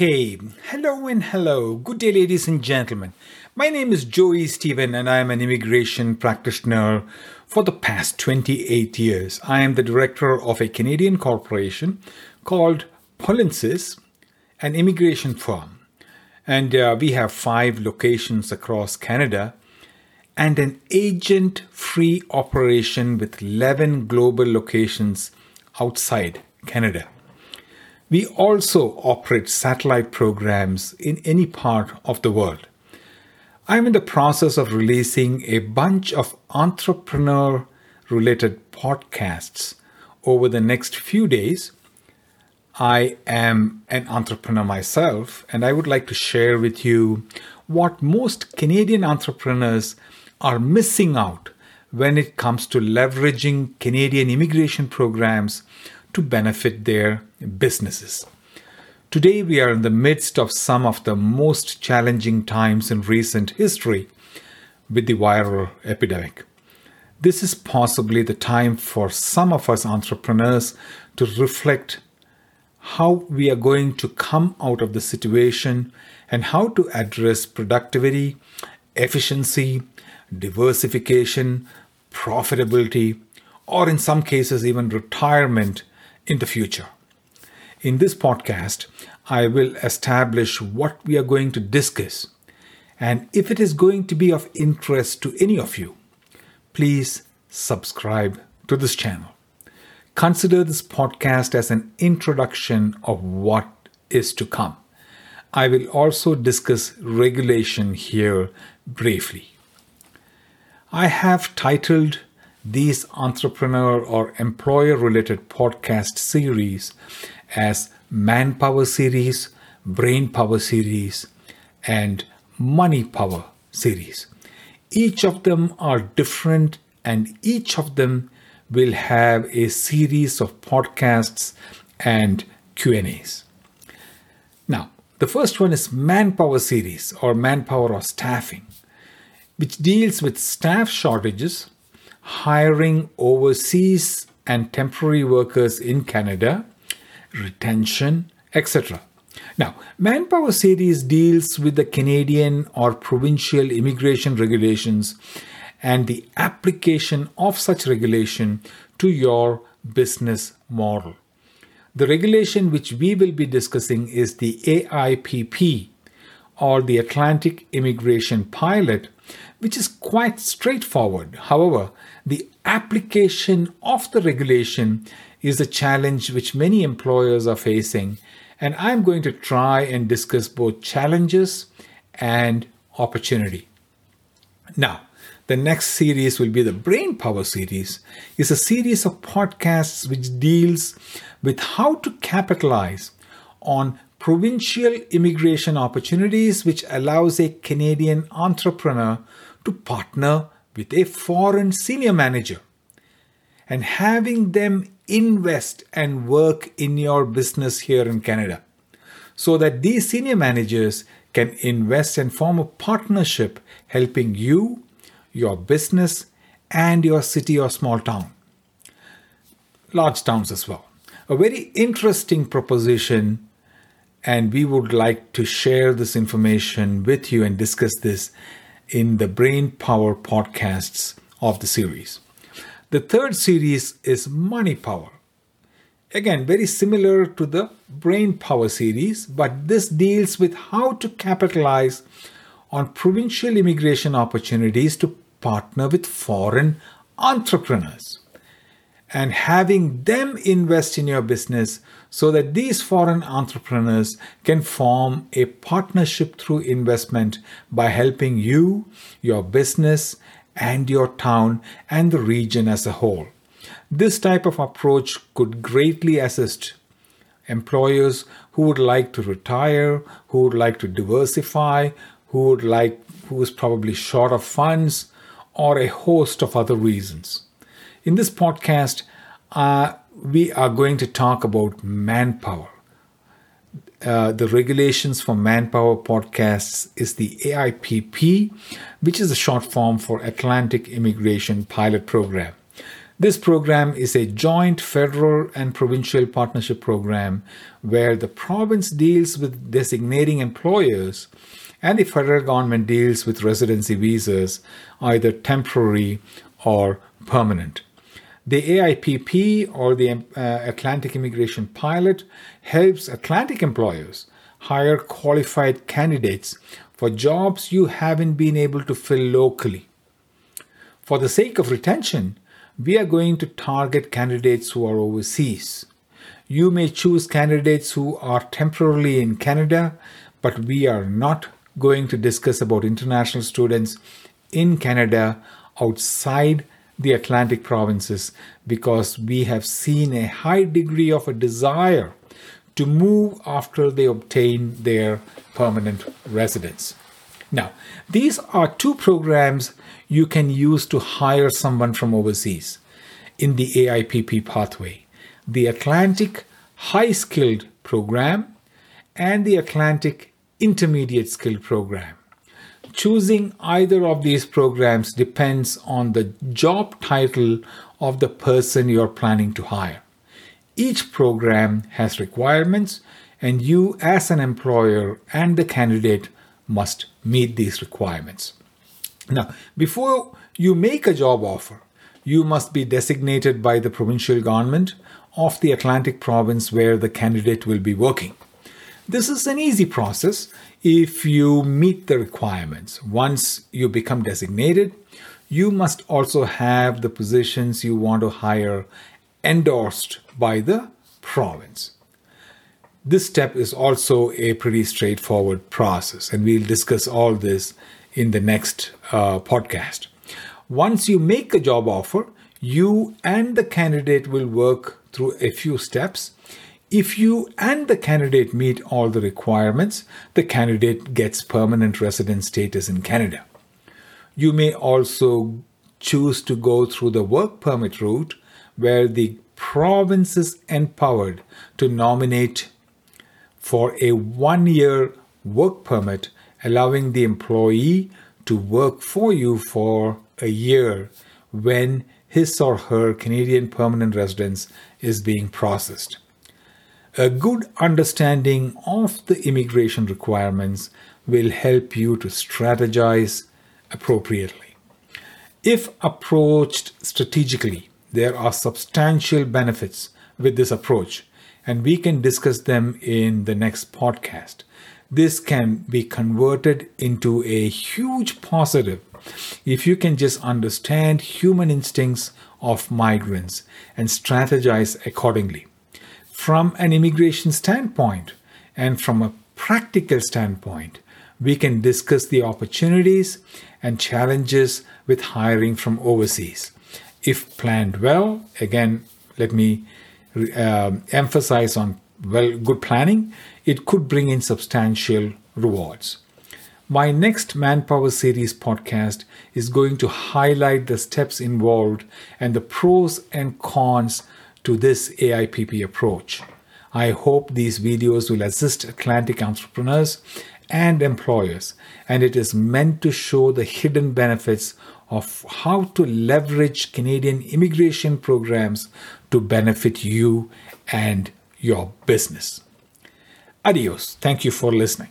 Okay, hello and hello. Good day, ladies and gentlemen. My name is Joey Stephen, and I am an immigration practitioner for the past 28 years. I am the director of a Canadian corporation called Polensis, an immigration firm. And uh, we have five locations across Canada and an agent free operation with 11 global locations outside Canada. We also operate satellite programs in any part of the world. I'm in the process of releasing a bunch of entrepreneur related podcasts over the next few days. I am an entrepreneur myself, and I would like to share with you what most Canadian entrepreneurs are missing out when it comes to leveraging Canadian immigration programs to benefit their businesses. Today, we are in the midst of some of the most challenging times in recent history with the viral epidemic. This is possibly the time for some of us entrepreneurs to reflect how we are going to come out of the situation and how to address productivity, efficiency, diversification, profitability, or in some cases, even retirement in the future. In this podcast, I will establish what we are going to discuss. And if it is going to be of interest to any of you, please subscribe to this channel. Consider this podcast as an introduction of what is to come. I will also discuss regulation here briefly. I have titled these entrepreneur or employer related podcast series as Manpower Series, Brain Power Series, and Money Power Series. Each of them are different and each of them will have a series of podcasts and Q&As. Now, the first one is Manpower Series or Manpower or Staffing, which deals with staff shortages hiring overseas and temporary workers in Canada, retention, etc. Now, Manpower Series deals with the Canadian or provincial immigration regulations and the application of such regulation to your business model. The regulation which we will be discussing is the AIPP or the Atlantic Immigration Pilot, which is quite straightforward. However, the application of the regulation is a challenge which many employers are facing, and I'm going to try and discuss both challenges and opportunity. Now, the next series will be the Brain Power series. It's a series of podcasts which deals with how to capitalize on provincial immigration opportunities which allows a Canadian entrepreneur to partner with a foreign senior manager and having them invest and work in your business here in Canada so that these senior managers can invest and form a partnership helping you, your business, and your city or small town. Large towns as well. A very interesting proposition, and we would like to share this information with you and discuss this in the Brain Power podcasts of the series. The third series is Money Power. Again, very similar to the Brain Power series, but this deals with how to capitalize on provincial immigration opportunities to partner with foreign entrepreneurs and having them invest in your business so that these foreign entrepreneurs can form a partnership through investment by helping you, your business, and your town and the region as a whole. This type of approach could greatly assist employers who would like to retire, who would like to diversify, who would like who is probably short of funds or a host of other reasons. In this podcast, uh, we are going to talk about manpower. Uh, the regulations for manpower podcasts is the AIPP, which is a short form for Atlantic Immigration Pilot Program. This program is a joint federal and provincial partnership program where the province deals with designating employers and the federal government deals with residency visas, either temporary or permanent. The AIPP or the uh, Atlantic Immigration Pilot helps Atlantic employers hire qualified candidates for jobs you haven't been able to fill locally. For the sake of retention, we are going to target candidates who are overseas. You may choose candidates who are temporarily in Canada, but we are not going to discuss about international students in Canada outside the Atlantic provinces because we have seen a high degree of a desire to move after they obtain their permanent residence. Now, these are two programs you can use to hire someone from overseas in the AIPP pathway the Atlantic High Skilled Program and the Atlantic Intermediate Skilled Program. Choosing either of these programs depends on the job title of the person you're planning to hire. Each program has requirements, and you, as an employer and the candidate, must meet these requirements. Now, before you make a job offer, you must be designated by the provincial government of the Atlantic province where the candidate will be working. This is an easy process if you meet the requirements. Once you become designated, you must also have the positions you want to hire endorsed by the province. This step is also a pretty straightforward process, and we'll discuss all this in the next uh, podcast. Once you make a job offer, you and the candidate will work through a few steps. If you and the candidate meet all the requirements, the candidate gets permanent resident status in Canada. You may also choose to go through the work permit route where the province is empowered to nominate for a one year work permit, allowing the employee to work for you for a year when his or her Canadian permanent residence is being processed. A good understanding of the immigration requirements will help you to strategize appropriately. If approached strategically, there are substantial benefits with this approach, and we can discuss them in the next podcast. This can be converted into a huge positive if you can just understand human instincts of migrants and strategize accordingly. From an immigration standpoint and from a practical standpoint, we can discuss the opportunities and challenges with hiring from overseas. If planned well, again, let me uh, emphasize on well good planning, it could bring in substantial rewards. My next Manpower Series podcast is going to highlight the steps involved and the pros and cons to this AIPP approach. I hope these videos will assist Atlantic entrepreneurs and employers, and it is meant to show the hidden benefits of how to leverage Canadian immigration programs to benefit you and your business. Adios. Thank you for listening.